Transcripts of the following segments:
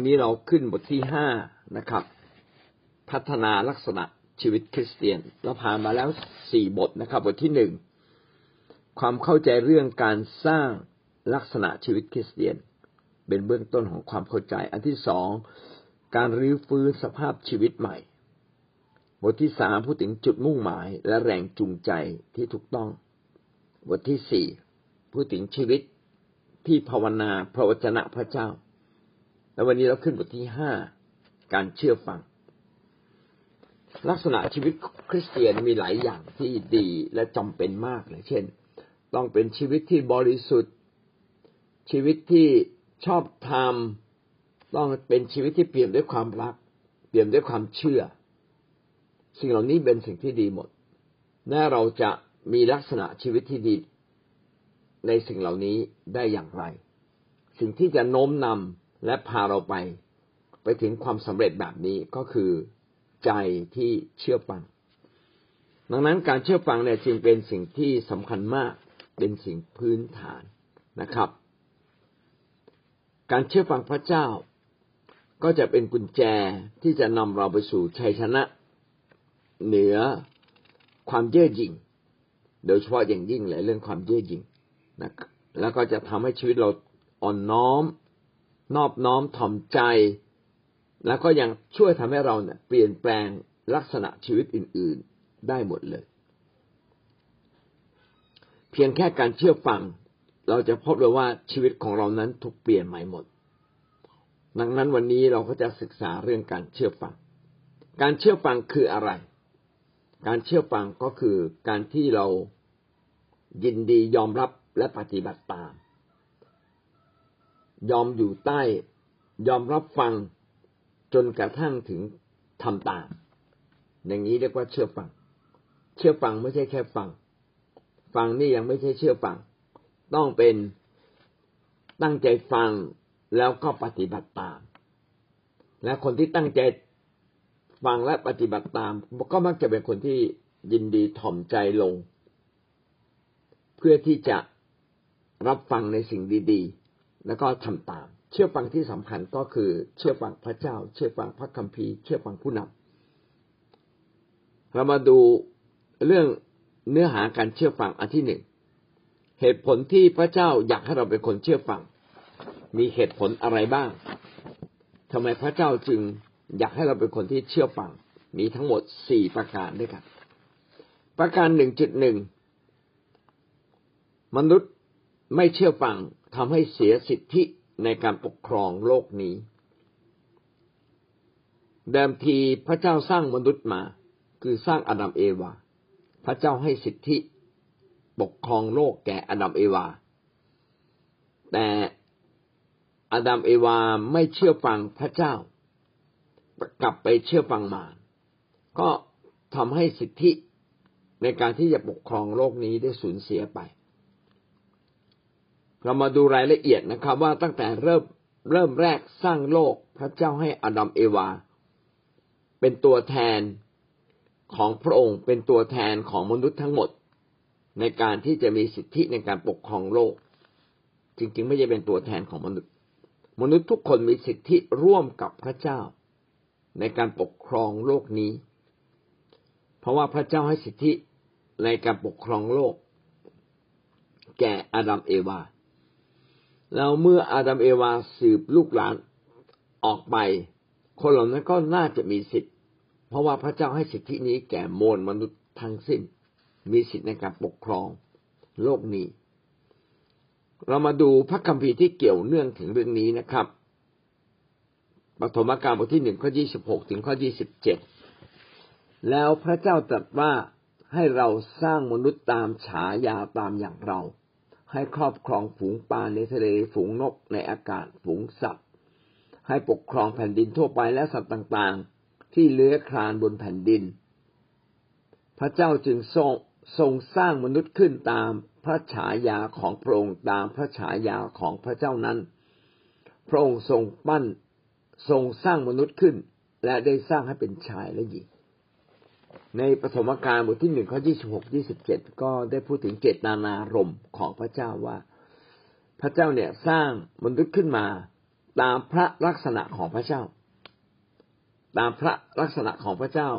วันนี้เราขึ้นบทที่ห้านะครับ พัฒนาลักษณะชีวิตคริสเตียน เราผ่านมาแล้วสี่บทนะครับ บทที่หนึ่งความเข้าใจเรื่องการสร้างลักษณะชีวิตคริสเตียน เป็นเบื้องต้นของความเข้าใจ อันที่สองการรื้อฟื้นสภาพชีวิตใหม่ บทที่สามพูดถึงจุดมุ่งหมายและแรงจูงใจที่ถูกต้อง บทที่สี่พูดถึงชีวิตที่ภาวนาพระวจนะพระเจ้า แล้ววันนี้เราขึ้นบทที่ห้าการเชื่อฟัง ลักษณะชีวิตคริสเตียนมีหลายอย่างที่ดีและจำเป็นมากเลยเช่น ต้องเป็นชีวิตที่บริสุทธิ์ ชีวิตที่ชอบธรรมต้องเป็นชีวิตที่เปี่ยมด้วยความรัก เปี่ยมด้วยความเชื่อ สิ่งเหล่านี้เป็นสิ่งที่ดีหมดแม้เราจะมีลักษณะชีวิตที่ดี ในสิ่งเหล่านี้ได้อย่างไร สิ่งที่จะโน้มนำ และพาเราไป ไปถึงความสำเร็จแบบนี้ก็คือใจที่เชื่อฟัง ดังนั้นการเชื่อฟังเนี่ยจึงเป็นสิ่งที่สำคัญมากเป็นสิ่งพื้นฐานนะครับ การเชื่อฟังพระเจ้า ก็จะเป็นกุญแจที่จะนำเราไปสู่ชัยชนะ เหนือความเย่อหยิ่ง โดยเฉพาะอย่างยิ่งเลยเรื่องความเย่อหยิ่งนะแล้วก็จะทำให้ชีวิตเราอ่อนน้อม นอบน้อมถ่อมใจ แล้วก็ยังช่วยทำให้เราเนี่ยเปลี่ยนแปลงลักษณะชีวิตอื่น ๆได้หมดเลย เพียงแค่การเชื่อฟัง เราจะพบเลยว่าชีวิตของเรานั้นถูกเปลี่ยนใหม่หมด ดังนั้นวันนี้เราก็จะศึกษาเรื่องการเชื่อฟัง การเชื่อฟังคืออะไร การเชื่อฟังก็คือการที่เรายินดียอมรับและปฏิบัติตาม ยอมอยู่ใต้ ยอมรับฟังจนกระทั่งถึงทำตาม อย่างนี้เรียกว่าเชื่อฟัง เชื่อฟังไม่ใช่แค่ฟัง ฟังนี่ยังไม่ใช่เชื่อฟัง ต้องเป็นตั้งใจฟังแล้วก็ปฏิบัติตาม และคนที่ตั้งใจฟังและปฏิบัติตาม ก็มักจะเป็นคนที่ยินดีถ่อมใจลง เพื่อที่จะรับฟังในสิ่งดี ๆ แล้วก็ทำตาม เชื่อฟังที่สำคัญก็คือเชื่อฟังพระเจ้า เชื่อฟังพระคัมภีร์ เชื่อฟังผู้นำเรามาดูเรื่องเนื้อหาการเชื่อฟังอันที่หนึ่งเหตุผลที่พระเจ้าอยากให้เราเป็นคนเชื่อฟัง มีเหตุผลอะไรบ้างทำไมพระเจ้าจึงอยากให้เราเป็นคนที่เชื่อฟัง มีทั้งหมดสี่ประการด้วยกัน ประการหนึ่งจุดหนึ่งมนุษย์ไม่เชื่อฟัง ทำให้เสียสิทธิในการปกครองโลกนี้ เดิมทีพระเจ้าสร้างมนุษย์มา คือสร้างอดัมเอวา พระเจ้าให้สิทธิปกครองโลกแก่อดัมเอวา แต่อดัมเอวาไม่เชื่อฟังพระเจ้า กลับไปเชื่อฟังมารก็ทำให้สิทธิในการที่จะปกครองโลกนี้ได้สูญเสียไป เรามาดูรายละเอียดนะครับ ว่าตั้งแต่เริ่มเริ่มแรกสร้างโลกพระเจ้าให้อดัมเอวา เป็นตัวแทนของพระองค์เป็นตัวแทนของมนุษย์ทั้งหมด ในการที่จะมีสิทธิในการปกครองโลก จริงๆ ไม่ใช่เป็นตัวแทนของมนุษย์ มนุษย์ทุกคนมีสิทธิร่วมกับพระเจ้า ในการปกครองโลกนี้ เพราะว่าพระเจ้าให้สิทธิในการปกครองโลก แก่อาดัมเอวา แล้วเมื่ออาดัมเอวาสืบลูกหลานออกไป คนเหล่านั้นก็น่าจะมีสิทธิ์ เพราะว่าพระเจ้าให้สิทธินี้แก่มวลมนุษย์ทั้งสิ้น มีสิทธิในการปกครองโลกนี้ เรามาดูพระคัมภีร์ที่เกี่ยวเนื่องถึงเรื่องนี้นะครับปฐมกาลบทที่หนึ่งข้อยี่สิบหกถึงข้อยี่สิบเจ็ดแล้วพระเจ้าตรัสว่าให้เราสร้างมนุษย์ตามฉายาตามอย่างเรา ให้ครอบครองฝูงปลาในทะเลฝูงนกในอากาศฝูงสัตว์ ให้ปกครองแผ่นดินทั่วไปและสัตว์ต่างๆ ที่เลื้อยคลานบนแผ่นดิน พระเจ้าจึงทรงทรงสร้างมนุษย์ขึ้นตามพระฉายาของพระองค์ตามพระฉายาของพระเจ้านั้น พระองค์ทรงปั้นทรงสร้างมนุษย์ขึ้น และได้สร้างให้เป็นชายและหญิง ในปฐมกาลบทที่หนึ่งข้อยี่สิบหกยี่สิบเจ็ดก็ได้พูดถึงเจตนารมณ์ของพระเจ้าว่า พระเจ้าเนี่ยสร้างมนุษย์ขึ้นมาตามพระลักษณะของพระเจ้า ตามพระลักษณะของพระเจ้า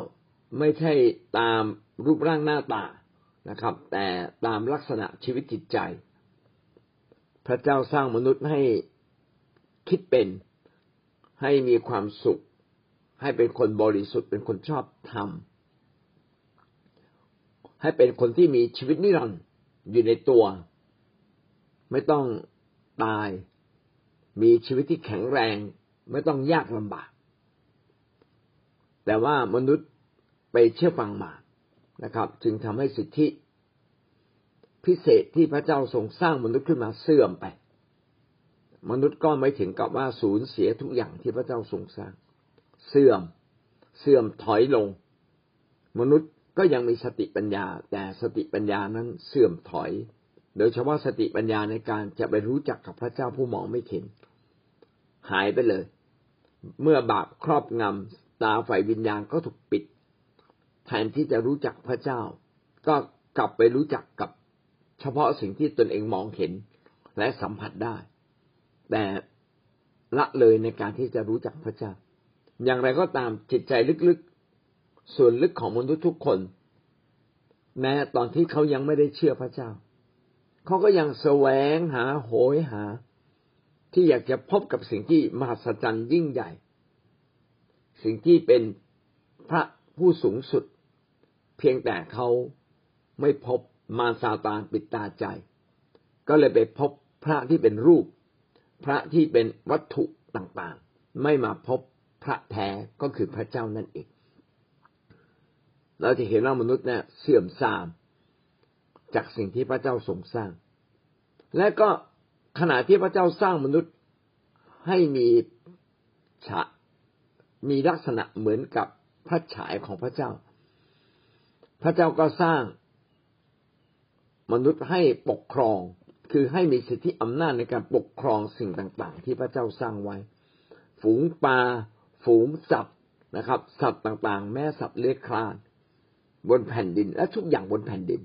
ไม่ใช่ตามรูปร่างหน้าตานะครับ แต่ตามลักษณะชีวิตจิตใจ พระเจ้าสร้างมนุษย์ให้คิดเป็นให้มีความสุข ให้เป็นคนบริสุทธิ์เป็นคนชอบธรรม ให้เป็นคนที่มีชีวิตนิรันดร์อยู่ในตัว ไม่ต้องตาย มีชีวิตที่แข็งแรง ไม่ต้องยากลำบาก แต่ว่ามนุษย์ไปเชื่อฟังมานะครับ จึงทำให้สิทธิ พิเศษที่พระเจ้าทรงสร้างมนุษย์ขึ้นมาเสื่อมไป มนุษย์ก็ไม่ถึงกับว่าสูญเสียทุกอย่างที่พระเจ้าทรงสร้าง เสื่อม เสื่อมถอยลง มนุษย์ ก็ยังมีสติปัญญา แต่สติปัญญานั้นเสื่อมถอย โดยเฉพาะสติปัญญาในการจะไปรู้จักกับพระเจ้าผู้มองไม่เห็น หายไปเลย เมื่อบาปครอบงำตาฝ่ายวิญญาณก็ถูกปิด แทนที่จะรู้จักพระเจ้า ก็กลับไปรู้จักกับเฉพาะสิ่งที่ตนเองมองเห็นและสัมผัสได้ แต่ละเลยในการที่จะรู้จักพระเจ้า อย่างไรก็ตามจิตใจลึก ส่วนลึกของมนุษย์ทุกคน แม้ตอนที่เขายังไม่ได้เชื่อพระเจ้า เขาก็ยังแสวงหาโหยหา ที่อยากจะพบกับสิ่งที่มหัศจรรย์ยิ่งใหญ่ สิ่งที่เป็นพระผู้สูงสุด เพียงแต่เขาไม่พบมารซาตานปิดตาใจ ก็เลยไปพบพระที่เป็นรูป พระที่เป็นวัตถุต่างๆ ไม่มาพบพระแท้ก็คือพระเจ้านั่นเอง เราจะเห็นว่ามนุษย์เนี่ยเสื่อมทราม จากสิ่งที่พระเจ้าทรงสร้าง และก็ขณะที่พระเจ้าสร้างมนุษย์ให้มีฉะมีลักษณะเหมือนกับพระฉายของพระเจ้า พระเจ้าก็สร้างมนุษย์ให้ปกครอง คือให้มีสิทธิอำนาจในการปกครองสิ่งต่าง ๆ ที่พระเจ้าสร้างไว้ ฝูงปลาฝูงสัตว์นะครับ สัตว์ต่างๆ แม้สัตว์เลื้อยคลาน บนแผ่นดิน และทุกอย่างบนแผ่นดิน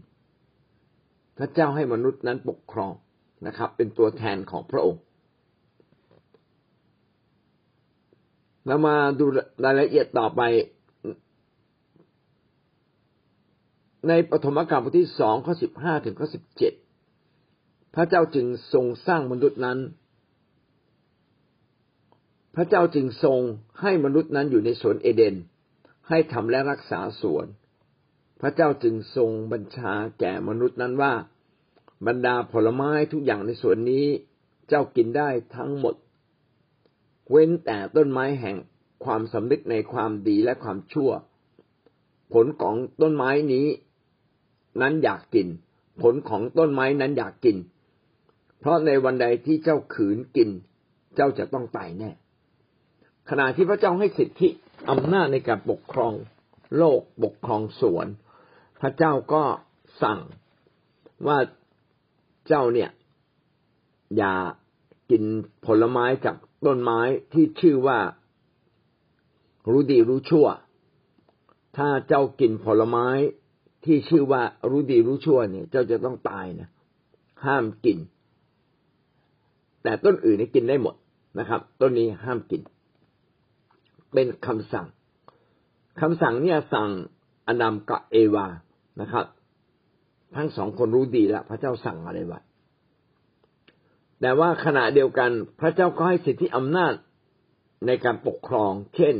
พระเจ้าให้มนุษย์นั้นปกครองนะครับ เป็นตัวแทนของพระองค์เรามาดูรายละเอียดต่อไป ในปฐมกาลบทที่สองข้อสิบห้าถึงข้อสิบเจ็ดพระเจ้าจึงทรงสร้างมนุษย์นั้น พระเจ้าจึงทรงให้มนุษย์นั้นอยู่ในสวนเอเดน ให้ทำและรักษาสวน พระเจ้าจึงทรงบัญชาแก่มนุษย์นั้นว่า บรรดาผลไม้ทุกอย่างในสวนนี้ เจ้ากินได้ทั้งหมด เว้นแต่ต้นไม้แห่งความสำนึกในความดีและความชั่ว ผลของต้นไม้นี้นั้นอยากกิน ผลของต้นไม้นั้นอยากกิน เพราะในวันใดที่เจ้าขืนกิน เจ้าจะต้องตายแน่ขณะที่พระเจ้าให้สิทธิอำนาจในการปกครองโลกปกครองสวน ระเจ้าก็สั่งว่าเจ้าเนี่ย อย่ากินผลไม้จากต้นไม้ที่ชื่อว่ารู้ดีรู้ชั่ว ถ้าเจ้ากินผลไม้ที่ชื่อว่ารู้ดีรู้ชั่วเนี่ย เจ้าจะต้องตายนะห้ามกิน แต่ต้นอื่นนี่กินได้หมดนะครับ ต้นนี้ห้ามกิน เป็นคำสั่งคำสั่งเนี่ยสั่งอดัมกับเอวา นะครับ ทั้งสองคนรู้ดีแล้วพระเจ้าสั่งอะไรไว้แต่ว่าขณะเดียวกันพระเจ้าก็ให้สิทธิอำนาจในการปกครอง เช่น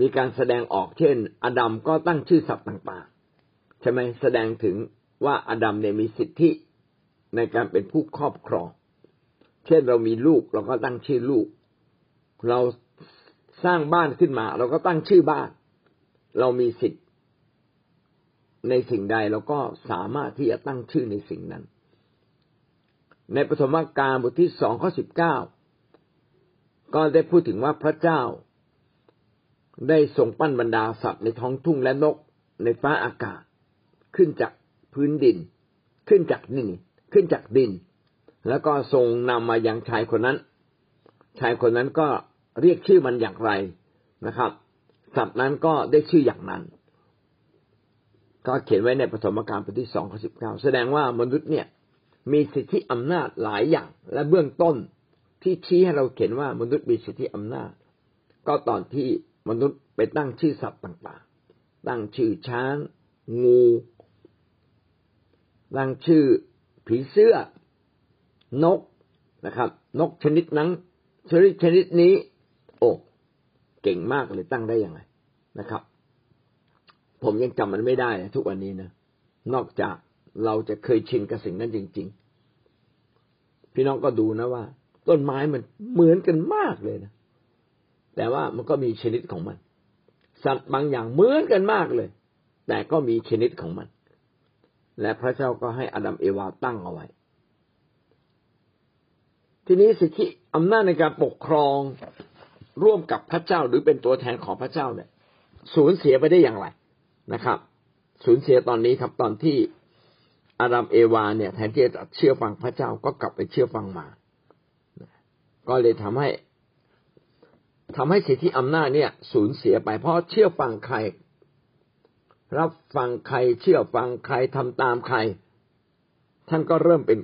มีการแสดงออกเช่น อดัมก็ตั้งชื่อสัตว์ต่างๆใช่ไหมแสดงถึงว่าอดัมเนี่ยมีสิทธิในการเป็นผู้ครอบครอง เช่นเรามีลูกเราก็ตั้งชื่อลูก เราสร้างบ้านขึ้นมา เราก็ตั้งชื่อบ้าน เรามีสิทธิ ในสิ่งใดเราก็สามารถที่จะตั้งชื่อในสิ่งนั้น ในปฐมกาลบทที่สองข้อสิบเก้าก็ได้พูดถึงว่าพระเจ้า ได้ทรงปั้นบรรดาสัตว์ในท้องทุ่งและนกในฟ้าอากาศ ขึ้นจากพื้นดิน ขึ้นจากนี่ขึ้นจากดิน แล้วก็ทรงนำมายังชายคนนั้น ชายคนนั้นก็เรียกชื่อมันอย่างไรนะครับ สัตว์นั้นก็ได้ชื่ออย่างนั้น ก็เขียนไว้ในปฐมกาลบทที่สองข้อสิบเก้าแสดงว่ามนุษย์เนี่ย มีสิทธิอำนาจหลายอย่าง และเบื้องต้นที่ชี้ให้เราเห็นว่ามนุษย์มีสิทธิอำนาจ ก็ตอนที่มนุษย์ไปตั้งชื่อสัตว์ต่างๆ ตั้งชื่อช้าง งูตั้งชื่อผีเสื้อ นกนะครับ นกชนิดนั้นชนิดชนิดนี้ โอ้เก่งมากเลยตั้งได้ยังไงนะครับ ผมยังจำมันไม่ได้ทุกวันนี้นะนอกจากเราจะเคยชินกับสิ่งนั้นจริง ๆ พี่น้องก็ดูนะว่า ต้นไม้มันเหมือนกันมากเลยนะแต่ว่ามันก็มีชนิดของมัน สัตว์บางอย่างเหมือนกันมากเลย แต่ก็มีชนิดของมัน และพระเจ้าก็ให้อดัมเอวาตั้งเอาไว้ ทีนี้สิทธิอำนาจในการปกครองร่วมกับพระเจ้าหรือเป็นตัวแทนของพระเจ้าเนี่ยสูญเสียไปได้อย่างไร นะครับ สูญเสียตอนนี้ครับ ตอนที่อาดัมเอวาเนี่ยแทนที่จะเชื่อฟังพระเจ้าก็กลับไปเชื่อฟังมา ก็เลยทำให้ทำให้สิทธิอำนาจเนี่ย สูญเสียไปเพราะเชื่อฟังใคร รับฟังใครเชื่อฟังใครทำตามใคร ท่านก็เริ่มเป็น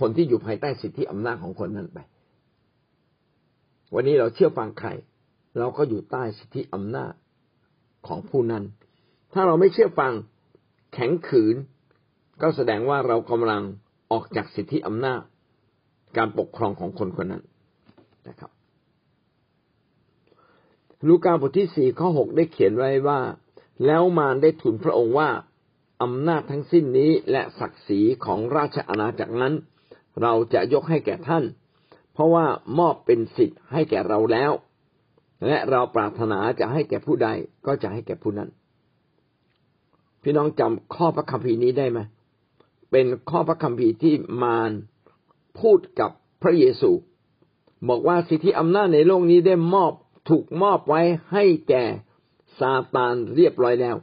คนที่อยู่ภายใต้สิทธิอำนาจของคนนั้นไป วันนี้เราเชื่อฟังใคร เราก็อยู่ใต้สิทธิอำนาจของผู้นั้น ถ้าเราไม่เชื่อฟังแข็งขืน ก็แสดงว่าเรากำลังออกจากสิทธิอำนาจ การปกครองของคนคนนั้นนะครับ ลูกาบทที่สี่ข้อหกได้เขียนไว้ว่า แล้วมารได้ทูลพระองค์ว่าอำนาจทั้งสิ้นนี้และศักดิ์ศรีของราชอาณาจักรนั้น เราจะยกให้แก่ท่าน เพราะว่ามอบเป็นสิทธิ์ให้แก่เราแล้ว และเราปรารถนาจะให้แก่ผู้ใดก็จะให้แก่ผู้นั้น พี่น้องจำข้อพระคัมภีร์นี้ได้ไหมเป็นข้อพระคัมภีร์ที่มารพูดกับพระเยซู บอกว่าสิทธิอำนาจในโลกนี้ได้มอบถูกมอบไว้ให้แก่ซาตานเรียบร้อยแล้ว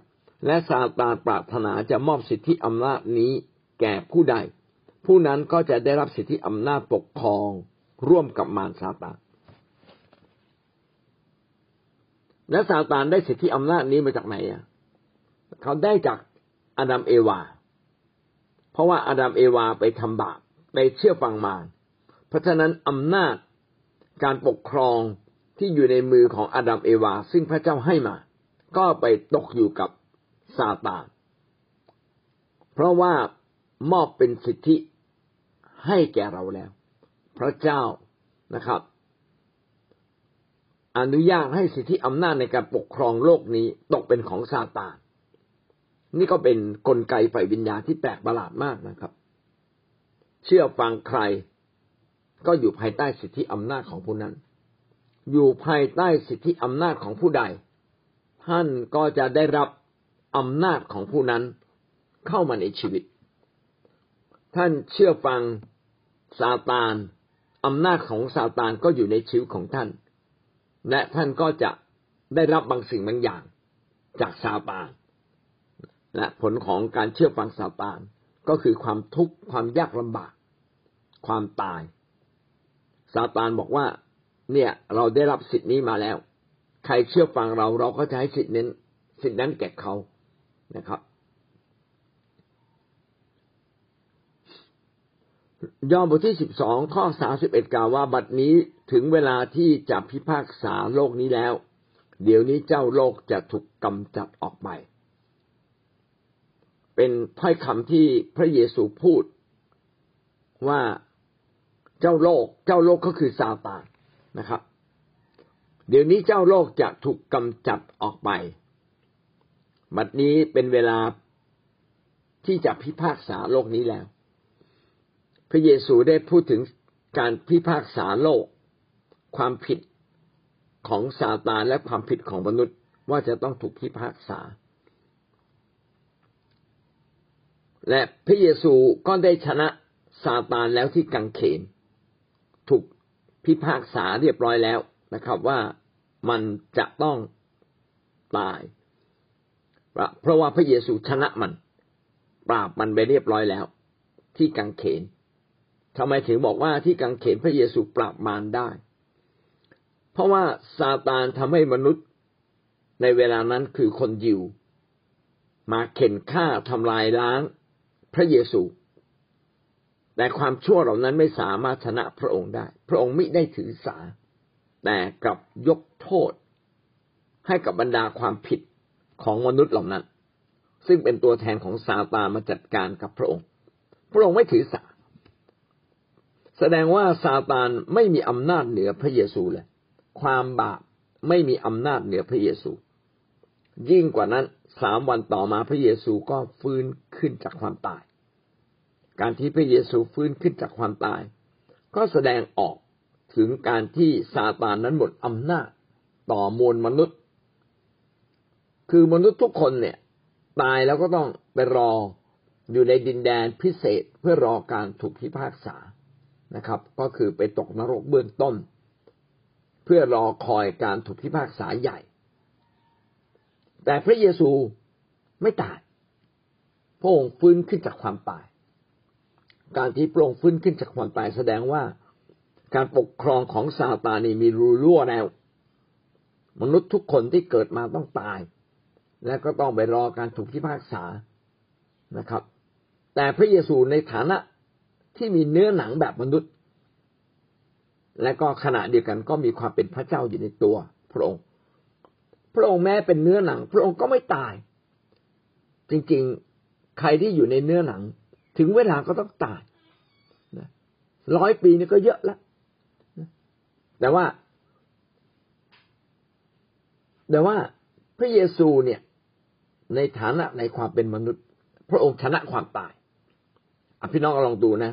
และซาตานปรารถนาจะมอบสิทธิอำนาจนี้แก่ผู้ใด ผู้นั้นก็จะได้รับสิทธิอำนาจปกครองร่วมกับมารซาตานและซาตานได้สิทธิอำนาจนี้มาจากไหนอะ เขาได้จากอาดัมเอวา เพราะว่าอาดัมเอวาไปทำบาปไปเชื่อฟังมารเพราะฉะนั้นอำนาจการปกครองที่อยู่ในมือของอาดัมเอวา ซึ่งพระเจ้าให้มา ก็ไปตกอยู่กับซาตานเพราะว่ามอบเป็นสิทธิให้แก่เราแล้ว พระเจ้านะครับ อนุญาตให้สิทธิอำนาจในการปกครองโลกนี้ตกเป็นของซาตาน นี่ก็เป็นนกลไกฝ่ายวิญญาณที่แปลกประหลาดมากนะครับ เชื่อฟังใคร ก็อยู่ภายใต้สิทธิอำนาจของผู้นั้น อยู่ภายใต้สิทธิอำนาจของผู้ใด ท่านก็จะได้รับอำนาจของผู้นั้นเข้ามาในชีวิต ท่านเชื่อฟังซาตานอำนาจของซาตานก็อยู่ในชีวิตของท่าน และท่านก็จะได้รับบางสิ่งบางอย่างจากซาตาน และผลของการเชื่อฟังซาตานก็คือความทุกข์ความยากลำบาก ความตายซาตานบอกว่า เนี่ยเราได้รับสิทธินี้มาแล้ว ใครเชื่อฟังเราเราก็จะให้สิทธินั้นสิทธินั้นแก่เขานะครับยอห์นบทที่สิบสองข้อสาสิบเอ็ดกล่าวว่าบัดนี้ถึงเวลาที่จะพิพากษาโลกนี้แล้ว เดี๋ยวนี้เจ้าโลกจะถูกกำจัดออกไป เป็นถ้อยคำที่พระเยซูพูดว่าเจ้าโลก เจ้าโลกก็คือซาตานนะครับ เดี๋ยวนี้เจ้าโลกจะถูกกำจัดออกไป บัดนี้เป็นเวลาที่จะพิพากษาโลกนี้แล้ว พระเยซูได้พูดถึงการพิพากษาโลก ความผิดของซาตานและความผิดของมนุษย์ว่าจะต้องถูกพิพากษา และพระเยซูก็ได้ชนะซาตานแล้วที่กังเขน ถูกพิพากษาเรียบร้อยแล้วนะครับ ว่ามันจะต้องตาย เพราะว่าพระเยซูชนะมัน ปราบมันไปเรียบร้อยแล้ว ที่กังเขนทำไมถึงบอกว่าที่กังเขนพระเยซูปราบมารได้ เพราะว่าซาตานทำให้มนุษย์ในเวลานั้นคือคนยิว มาเข็นฆ่าทำลายล้าง พระเยซู แต่ความชั่วเหล่านั้นไม่สามารถชนะพระองค์ได้ พระองค์ไมิได้ถือสา แต่กลับยกโทษ ให้กับบรรดาความผิดของมนุษย์เหล่านั้น ซึ่งเป็นตัวแทนของซาตานมาจัดการกับพระองค์ พระองค์ไม่ถือสา แสดงว่าซาตานไม่มีอำนาจเหนือพระเยซูเลย ความบาปไม่มีอำนาจเหนือพระเยซู ยิ่งกว่านั้นสามวันต่อมาพระเยซูก็ฟื้น ขึ้นจากความตาย การที่พระเยซูฟื้นขึ้นจากความตาย ก็แสดงออกถึงการที่ซาตานนั้นหมดอำนาจต่อมวลมนุษย์ คือมนุษย์ทุกคนเนี่ย ตายแล้วก็ต้องไปรออยู่ในดินแดนพิเศษเพื่อรอการถูกพิพากษานะครับ ก็คือไปตกนรกเบื้องต้น เพื่อรอคอยการถูกพิพากษาใหญ่ แต่พระเยซูไม่ตาย พระองค์ฟื้นขึ้นจากความตาย การที่พระองค์ฟื้นขึ้นจากความตายแสดงว่าการปกครองของซาตานีมีรูรั่วแล้ว มนุษย์ทุกคนที่เกิดมาต้องตาย และก็ต้องไปรอการถูกพิพากษานะครับ แต่พระเยซูในฐานะที่มีเนื้อหนังแบบมนุษย์ และก็ขณะเดียวกันก็มีความเป็นพระเจ้าอยู่ในตัว พระองค์ พระองค์แม้เป็นเนื้อหนัง พระองค์ก็ไม่ตาย จริงๆ ใครที่อยู่ในเนื้อหนัง ถึงเวลาก็ต้องตายร้อยปีนี่ก็เยอะแล้วแต่ว่า แต่ว่าพระเยซูเนี่ย ในฐานะในความเป็นมนุษย์ พระองค์ชนะความตายอพี่น้องลองดูนะ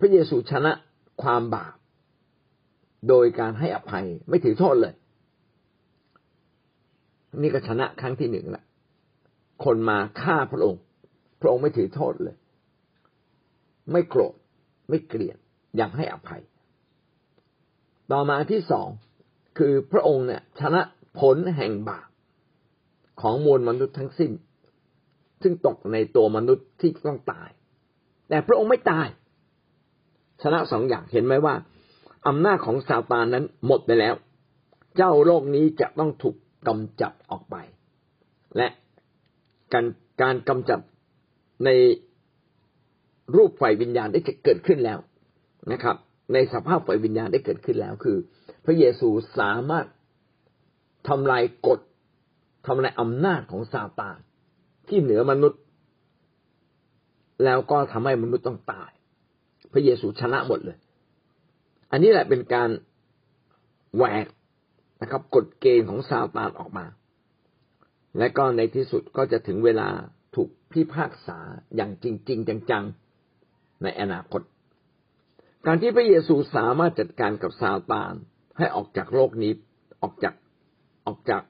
พระเยซูชนะความบาป โดยการให้อภัยไม่ถือโทษเลย นี่ก็ชนะครั้งที่หนึ่งละ คนมาฆ่าพระองค์ พระองค์ไม่ถือโทษเลย ไม่โกรธไม่เกลียดอยากให้อภัย ต่อมาที่สองคือพระองค์เนี่ยชนะผลแห่งบาปของมวลมนุษย์ทั้งสิ้น ซึ่งตกในตัวมนุษย์ที่ต้องตาย แต่พระองค์ไม่ตาย ชนะสองอย่างเห็นไหมว่าอำนาจของซาตานนั้นหมดไปแล้ว เจ้าโลกนี้จะต้องถูกกำจัดออกไป และ การการกำจัดในรูปไฟวิญญาณได้เกิดขึ้นแล้วนะครับ ในสภาพไฟวิญญาณได้เกิดขึ้นแล้วคือ พระเยซูสามารถทำลายกฎทำลายอำนาจของซาตานที่เหนือมนุษย์ แล้วก็ทำให้มนุษย์ต้องตาย พระเยซูชนะหมดเลย อันนี้แหละเป็นการแหวกนะครับกฎเกณฑ์ของซาตานออกมา และก็ในที่สุดก็จะถึงเวลาถูกพิพากษาอย่างจริง ๆ จังๆ ในอนาคต การที่พระเยซูสามารถจัดการกับซาตานให้ออกจากโลกนี้ออกจากออกจาก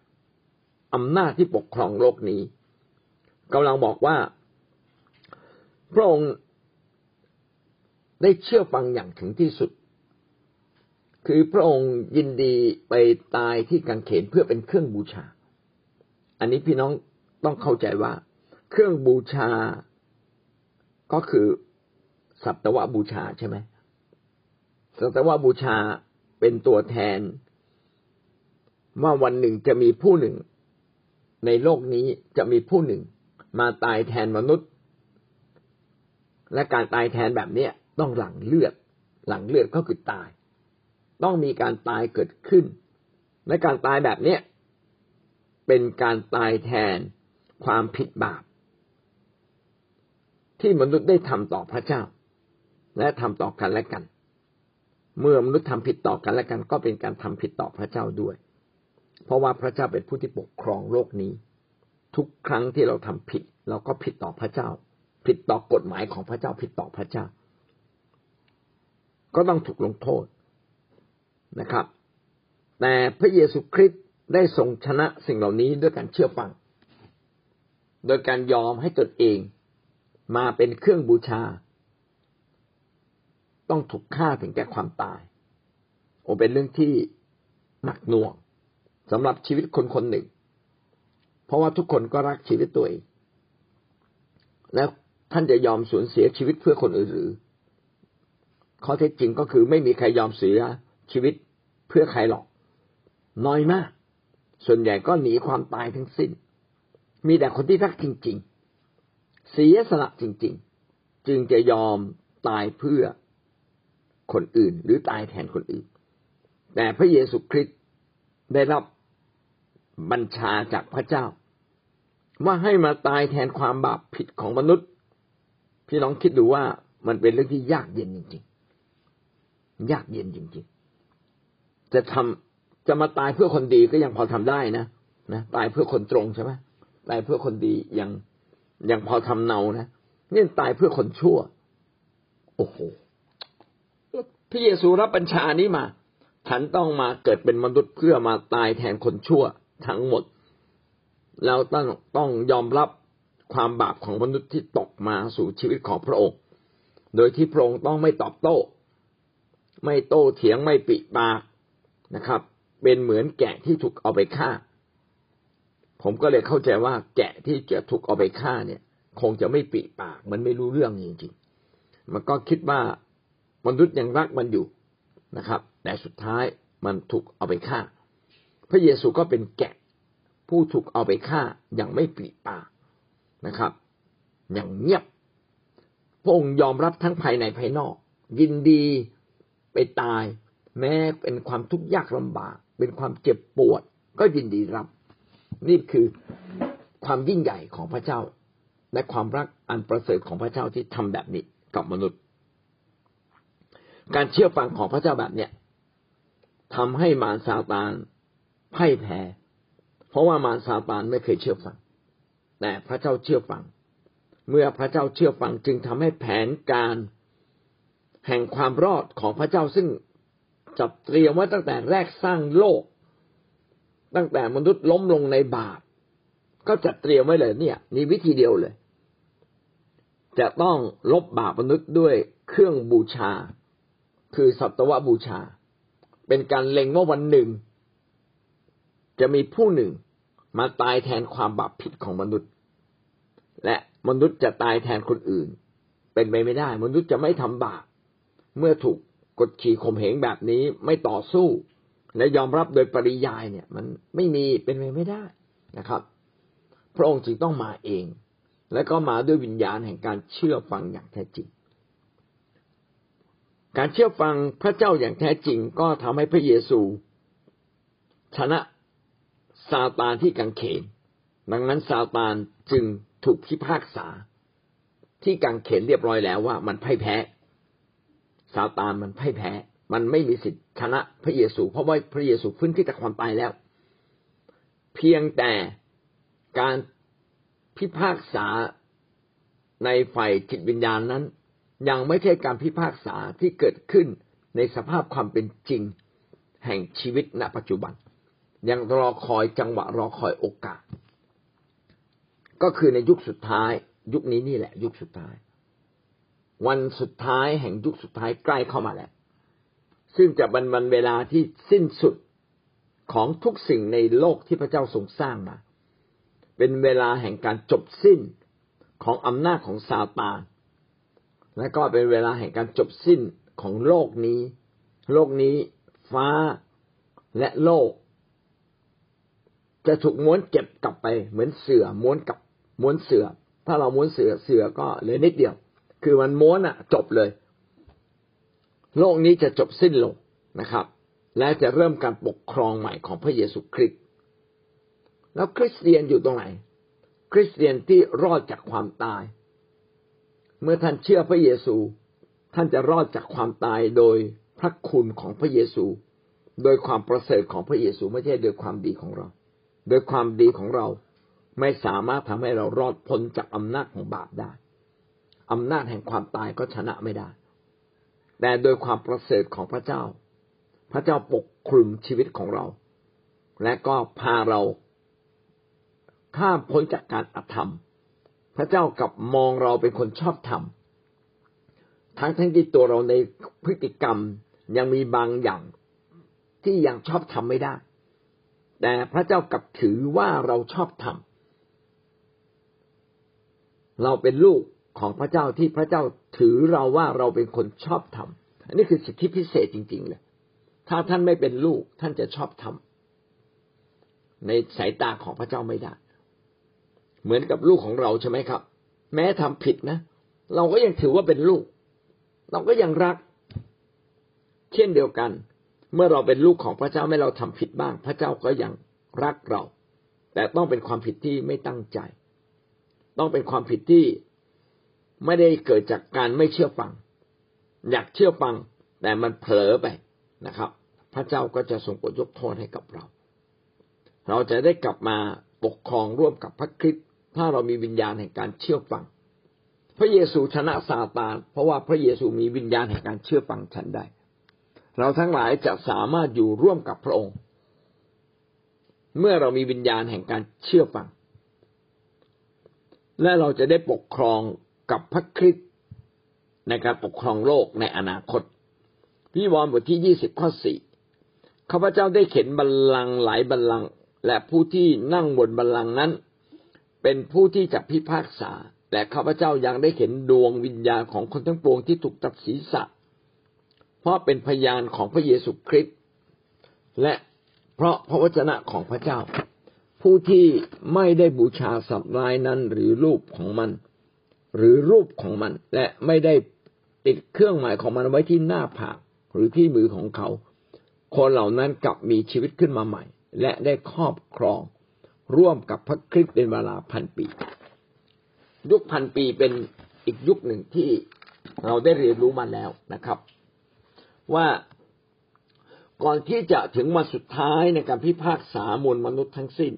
อำนาจที่ปกครองโลกนี้กำลังบอกว่า พระองค์ได้เชื่อฟังอย่างถึงที่สุด คือพระองค์ยินดีไปตายที่กังเขนเพื่อเป็นเครื่องบูชา อันนี้พี่น้องต้องเข้าใจว่า เครื่องบูชาก็คือสัตวบูชาใช่ไหมสัตวบูชาเป็นตัวแทน ว่าวันหนึ่งจะมีผู้หนึ่ง ในโลกนี้จะมีผู้หนึ่ง มาตายแทนมนุษย์ และการตายแทนแบบนี้ต้องหลั่งเลือด หลั่งเลือดก็คือตาย ต้องมีการตายเกิดขึ้น และการตายแบบเนี้ย เป็นการตายแทนความผิดบาป ที่มนุษย์ได้ทำต่อพระเจ้า และทำต่อกันและกัน เมื่อมนุษย์ทำผิดต่อกันและกัน ก็เป็นการทำผิดต่อพระเจ้าด้วย เพราะว่าพระเจ้าเป็นผู้ที่ปกครองโลกนี้ ทุกครั้งที่เราทำผิด เราก็ผิดต่อพระเจ้า ผิดต่อกฎหมายของพระเจ้าผิดต่อพระเจ้า ก็ต้องถูกลงโทษนะครับ แต่พระเยซูคริสต์ ได้ทรงชนะสิ่งเหล่านี้ด้วยการเชื่อฟัง โดยการยอมให้ตนเองมาเป็นเครื่องบูชา ต้องถูกฆ่าถึงแก่ความตาย โอเป็นเรื่องที่หนักหน่วงสำหรับชีวิตคนคนหนึ่ง เพราะว่าทุกคนก็รักชีวิตตัวเองแล้วท่านจะยอมสูญเสียชีวิตเพื่อคนอื่นหรือ ข้อเท็จจริงก็คือไม่มีใครยอมเสียชีวิตเพื่อใครหรอก น้อยมาก ส่วนใหญ่ก็หนีความตายทั้งสิ้น มีแต่คนที่รักจริง ๆ เสียสละจริง ๆ จึงจะยอมตายเพื่อคนอื่น หรือตายแทนคนอื่น แต่พระเยซูคริสต์ได้รับบัญชาจากพระเจ้า ว่าให้มาตายแทนความบาปผิดของมนุษย์ พี่น้องคิดดูว่ามันเป็นเรื่องที่ยากเย็นจริง ๆ ยากเย็นจริง ๆ จะทำ จะมาตายเพื่อคนดีก็ยังพอทำได้นะนะตายเพื่อคนตรงใช่ไหมตายเพื่อคนดียังยังพอทำเนานะนี่ตายเพื่อคนชั่ว โอ้โหพระเยซูรับบัญชานี้มา ฉันต้องมาเกิดเป็นมนุษย์เพื่อมาตายแทนคนชั่วทั้งหมดเราต้องต้องยอมรับความบาปของมนุษย์ที่ตกมาสู่ชีวิตของพระองค์ โดยที่พระองค์ต้องไม่ตอบโต้ ไม่โต้เถียงไม่ปิปากนะครับ เป็นเหมือนแกะที่ถูกเอาไปฆ่า ผมก็เลยเข้าใจว่าแกะที่จะถูกเอาไปฆ่าเนี่ย คงจะไม่ปิปาก มันไม่รู้เรื่องจริงๆ มันก็คิดว่ามนุษย์ยังรักมันอยู่นะครับ แต่สุดท้ายมันถูกเอาไปฆ่า พระเยซูก็เป็นแกะผู้ถูกเอาไปฆ่าอย่างไม่ปริปากนะครับ อย่างเงียบ พระองค์ยอมรับทั้งภายในภายนอก ยินดีไปตาย แม้เป็นความทุกข์ยากลำบาก เป็นความเจ็บปวด ก็ยินดีรับ นี่คือความยิ่งใหญ่ของพระเจ้า และความรักอันประเสริฐของพระเจ้าที่ทำแบบนี้กับมนุษย์ การเชื่อฟังของพระเจ้าแบบเนี้ยทำให้มารซาตานพ่ายแพ้เพราะว่ามารซาตานไม่เคยเชื่อฟัง แต่พระเจ้าเชื่อฟัง เมื่อพระเจ้าเชื่อฟังจึงทำให้แผนการแห่งความรอดของพระเจ้าซึ่ง จัดเตรียมไว้ตั้งแต่แรกสร้างโลก ตั้งแต่มนุษย์ล้มลงในบาปก็จัดเตรียมไว้เลยเนี่ยนี่วิธีเดียวเลย จะต้องลบบาปมนุษย์ด้วยเครื่องบูชา คือสัตวบูชา เป็นการเล็งว่าวันหนึ่ง จะมีผู้หนึ่งมาตายแทนความบาปผิดของมนุษย์ และมนุษย์จะตายแทนคนอื่น เป็นไปไม่ได้ มนุษย์จะไม่ทำบาปเมื่อถูก กดขี่ข่มเหงแบบนี้ไม่ต่อสู้ และยอมรับโดยปริยายเนี่ย มันไม่มีเป็นไปไม่ได้นะครับ พระองค์จึงต้องมาเอง และก็มาด้วยวิญญาณแห่งการเชื่อฟังอย่างแท้จริง การเชื่อฟังพระเจ้าอย่างแท้จริง ก็ทำให้พระเยซูชนะซาตานที่กังเขน ดังนั้นซาตานจึงถูกพิพากษา ที่กังเขนเรียบร้อยแล้วว่ามันพ่ายแพ้ ซาตานมันพ่ายแพ้ มันไม่มีสิทธิ์ชนะพระเยซู เพราะว่าพระเยซูฟื้นขึ้นจากความตายแล้ว เพียงแต่การพิพากษาในฝ่ายจิตวิญญาณนั้น ยังไม่ใช่การพิพากษาที่เกิดขึ้นในสภาพความเป็นจริงแห่งชีวิตณปัจจุบัน ยังรอคอยจังหวะรอคอยโอกาส ก็คือในยุคสุดท้าย ยุคนี้นี่แหละ ยุคสุดท้าย วันสุดท้ายแห่งยุคสุดท้ายใกล้เข้ามาแล้ว ซึ่งจะเป็นวันเวลาที่สิ้นสุดของทุกสิ่งในโลกที่พระเจ้าทรงสร้างมา เป็นเวลาแห่งการจบสิ้นของอำนาจของซาตาน และก็เป็นเวลาแห่งการจบสิ้นของโลกนี้ โลกนี้ฟ้าและโลก จะถูกม้วนเก็บกลับไปเหมือนเสือม้วนกับม้วนเสือ ถ้าเราม้วนเสือเสือก็เหลือนิดเดียว คือมันม้วนอะจบเลย โลกนี้จะจบสิ้นลงนะครับ และจะเริ่มการปกครองใหม่ของพระเยซูคริสต์แล้วคริสเตียนอยู่ตรงไหน คริสเตียนที่รอดจากความตาย เมื่อท่านเชื่อพระเยซู ท่านจะรอดจากความตายโดยพระคุณของพระเยซู โดยความประเสริฐของพระเยซูไม่ใช่โดยความดีของเรา โดยความดีของเราไม่สามารถทำให้เรารอดพ้นจากอำนาจของบาปได้ อำนาจแห่งความตายก็ชนะไม่ได้ แต่โดยความประเสริฐของพระเจ้า พระเจ้าปกคลุมชีวิตของเรา และก็พาเราข้ามพ้นจากการอธรรม พระเจ้ากับมองเราเป็นคนชอบธรรม ทั้งทั้งที่ตัวเราในพฤติกรรมยังมีบางอย่างที่ยังชอบทำไม่ได้ แต่พระเจ้ากับถือว่าเราชอบทำเราเป็นลูก ของพระเจ้าที่พระเจ้าถือเราว่าเราเป็นคนชอบทำอันนี้คือสิทธิพิเศษจริง ๆ เลย ถ้าท่านไม่เป็นลูกท่านจะชอบทำในสายตาของพระเจ้าไม่ได้ เหมือนกับลูกของเราใช่ไหมครับ แม้ทำผิดนะ เราก็ยังถือว่าเป็นลูก เราก็ยังรัก เช่นเดียวกัน เมื่อเราเป็นลูกของพระเจ้าไม่เราทำผิดบ้าง พระเจ้าก็ยังรักเรา แต่ต้องเป็นความผิดที่ไม่ตั้งใจ ต้องเป็นความผิดที่ ไม่ได้เกิดจากการไม่เชื่อฟัง อยากเชื่อฟังแต่มันเผลอไปนะครับ พระเจ้าก็จะทรงโปรดยกโทษให้กับเรา เราจะได้กลับมาปกครองร่วมกับพระคริสต์ถ้าเรามีวิญญาณแห่งการเชื่อฟัง พระเยซูชนะซาตานเพราะว่าพระเยซูมีวิญญาณแห่งการเชื่อฟังฉันได้ เราทั้งหลายจะสามารถอยู่ร่วมกับพระองค์ เมื่อเรามีวิญญาณแห่งการเชื่อฟัง และเราจะได้ปกครอง กับพระคริสต์ในการปกครองโลกในอนาคตพี่วรบทที่ยี่สิบข้อสี่ข้าพเจ้าได้เข็นบัลลังก์หลายบัลลังก์และผู้ที่นั่งบนบัลลังก์นั้น เป็นผู้ที่จะพิพากษาแต่ข้าพเจ้ายังได้เห็นดวงวิญญาณของคนทั้งปวงที่ถูกตัดศีรษะ เพราะเป็นพยานของพระเยซูคริสต์และเพราะพระวจนะของพระเจ้า ผู้ที่ไม่ได้บูชาสัตว์ร้ายนั้นหรือรูปของมัน หรือรูปของมัน และไม่ได้ติดเครื่องหมายของมันไว้ที่หน้าผากหรือที่มือของเขา คนเหล่านั้นกลับมีชีวิตขึ้นมาใหม่ และได้ครอบครอง ร่วมกับพระคริสต์เป็นเวลาพันปี ยุคพันปีเป็นอีกยุคหนึ่งที่เราได้เรียนรู้มาแล้วนะครับ ว่าก่อนที่จะถึงวันสุดท้ายในการพิพากษามวลมนุษย์ทั้งสิ้น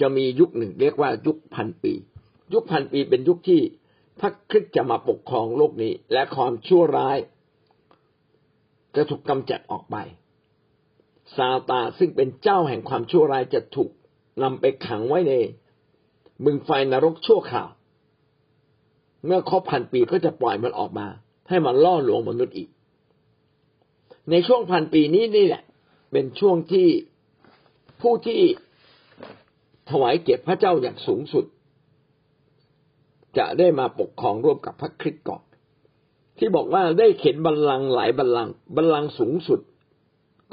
จะมียุคหนึ่งเรียกว่ายุคพันปี ยุคพันปีเป็นยุคที่ พระคริสต์จะมาปกครองโลกนี้ และความชั่วร้าย จะถูกกำจัดออกไป ซาตาซึ่งเป็นเจ้าแห่งความชั่วร้ายจะถูกนำไปขังไว้ในมึงไฟนรกชั่วคราว เมื่อครบพันปีก็จะปล่อยมันออกมา ให้มันล่อลวงมนุษย์อีก ในช่วงพันปีนี้นี่แหละ เป็นช่วงที่ผู้ที่ถวายเกียรติพระเจ้าอย่างสูงสุด จะได้มาปกครองร่วมกับพระคริสต์ก่อน ที่บอกว่าได้เข็นบัลลังก์หลายบัลลังก์บัลลังก์สูงสุด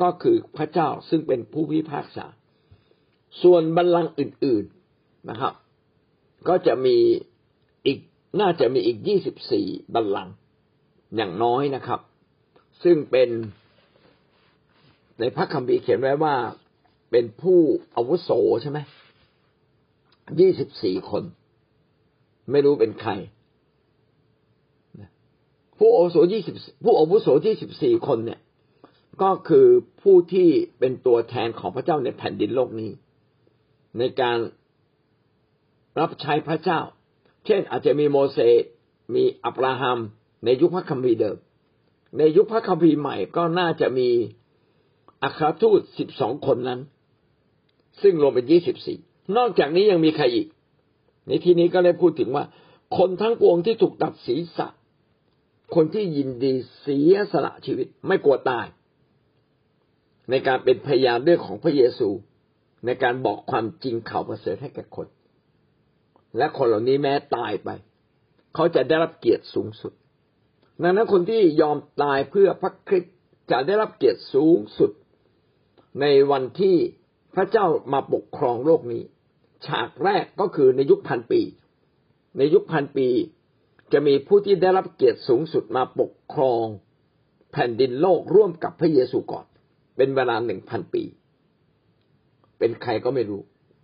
ก็คือพระเจ้าซึ่งเป็นผู้พิพากษา ส่วนบัลลังก์อื่น ๆนะครับ ก็จะมีอีกน่าจะมีอีกยี่สิบสี่บัลลังก์อย่างน้อยนะครับ ซึ่งเป็นในพระคัมภีร์เขียนไว้ว่าเป็นผู้อาวุโสใช่ไหมยี่สิบสี่คน ไม่รู้เป็นใครผู้โอโสยี่สิบผู้อาวุโสที่สิบสี่คนเนี่ย ก็คือผู้ที่เป็นตัวแทนของพระเจ้าในแผ่นดินโลกนี้ ในการรับใช้พระเจ้า เช่น อาจจะมีโมเสสมีอับราฮัม ในยุคพระคัมภีร์เดิม ในยุคพระคัมภีร์ใหม่ก็น่าจะมีอัครทูตสิบสองคนนั้น ซึ่งรวมเป็นยี่สิบสี่นอกจากนี้ยังมีใครอีก ในที่นี้ก็ได้พูดถึงว่า คนทั้งปวงที่ถูกตัดศีรษะ คนที่ยินดีเสียสละชีวิตไม่กลัวตาย ในการเป็นพยานเรื่องของพระเยซู ในการบอกความจริงข่าวประเสริฐให้แก่คน และคนเหล่านี้แม้ตายไป เขาจะได้รับเกียรติสูงสุด ดังนั้นคนที่ยอมตายเพื่อพระคริสต์จะได้รับเกียรติสูงสุด ในวันที่พระเจ้ามาปกครองโลกนี้ ฉากแรกก็คือในยุคพันปี ในยุคพันปี จะมีผู้ที่ได้รับเกียรติสูงสุดมาปกครองแผ่นดินโลกร่วมกับพระเยซูก่อน เป็นเวลาหนึ่งพันปี เป็นใครก็ไม่รู้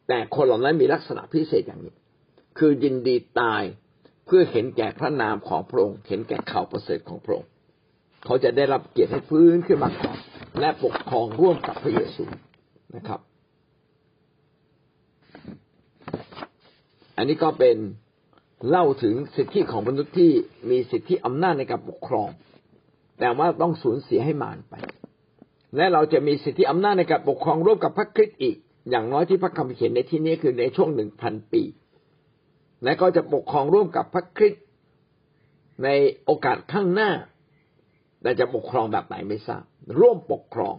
แต่คนเหล่านั้นมีลักษณะพิเศษอย่างนี้ คือยินดีตายเพื่อเห็นแก่พระนามของพระองค์เห็นแก่ข่าวประเสริฐของพระองค์เขาจะได้รับเกียรติให้ฟื้นขึ้นมาก่อนและปกครองร่วมกับพระเยซูนะครับ อันนี้ก็เป็นเล่าถึงสิทธิของมนุษย์ที่มีสิทธิอำนาจในการปกครอง แต่ว่าต้องสูญเสียให้มานไป และเราจะมีสิทธิอำนาจในการปกครองร่วมกับพระคริสต์อีก อย่างน้อยที่พระคำเขียนในที่นี้คือในช่วงหนึ่งพันปี และก็จะปกครองร่วมกับพระคริสต์ในโอกาสข้างหน้าแต่จะปกครองแบบไหนไม่ทราบร่วมปกครอง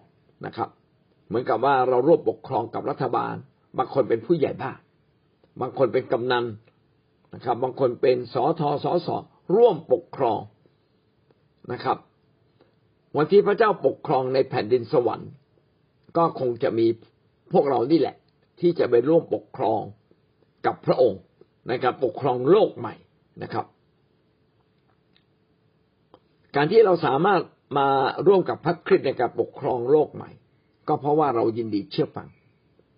นะครับ เหมือนกับว่าเราร่วมปกครองกับรัฐบาลบางคนเป็นผู้ใหญ่บ้าน บางคนเป็นกำนันนะครับ บางคนเป็นสอทอสอสอร่วมปกครองนะครับ วันที่พระเจ้าปกครองในแผ่นดินสวรรค์ ก็คงจะมีพวกเรานี่แหละ ที่จะไปร่วมปกครองกับพระองค์ในการปกครองโลกใหม่นะครับ การที่เราสามารถมาร่วมกับพระคริสต์ในการปกครองโลกใหม่ ก็เพราะว่าเรายินดีเชื่อฟัง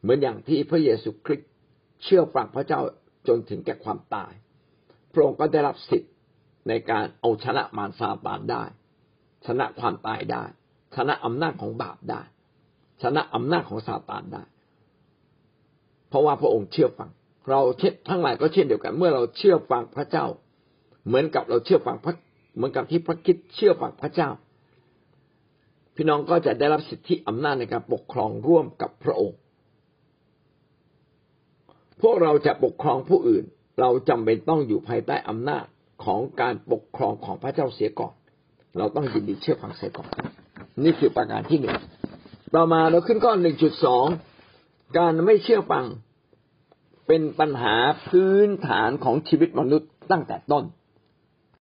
เหมือนอย่างที่พระเยซูคริสต์ เชื่อฟังพระเจ้าจนถึงแก่ความตาย พระองค์ก็ได้รับสิทธิ์ในการเอาชนะมารซาตานได้ ชนะความตายได้ ชนะอำนาจของบาปได้ ชนะอำนาจของซาตานได้ เพราะว่าพระองค์เชื่อฟัง เราเช่นทั้งหลายก็เช่นเดียวกัน เมื่อเราเชื่อฟังพระเจ้า เหมือนกับเราเชื่อฟังพระเหมือนกับที่พระคิดเชื่อฟังพระเจ้า พี่น้องก็จะได้รับสิทธิอำนาจในการปกครองร่วมกับพระองค์ พวกเราจะปกครองผู้อื่น เราจำเป็นต้องอยู่ภายใต้อำนาจของการปกครองของพระเจ้าเสียก่อน เราต้องยินดีเชื่อฟังเสียก่อน นี่คือประการที่หนึ่งต่อมาเราขึ้นข้อหนึ่งจุดสองการไม่เชื่อฟังเป็นปัญหาพื้นฐานของชีวิตมนุษย์ตั้งแต่ต้น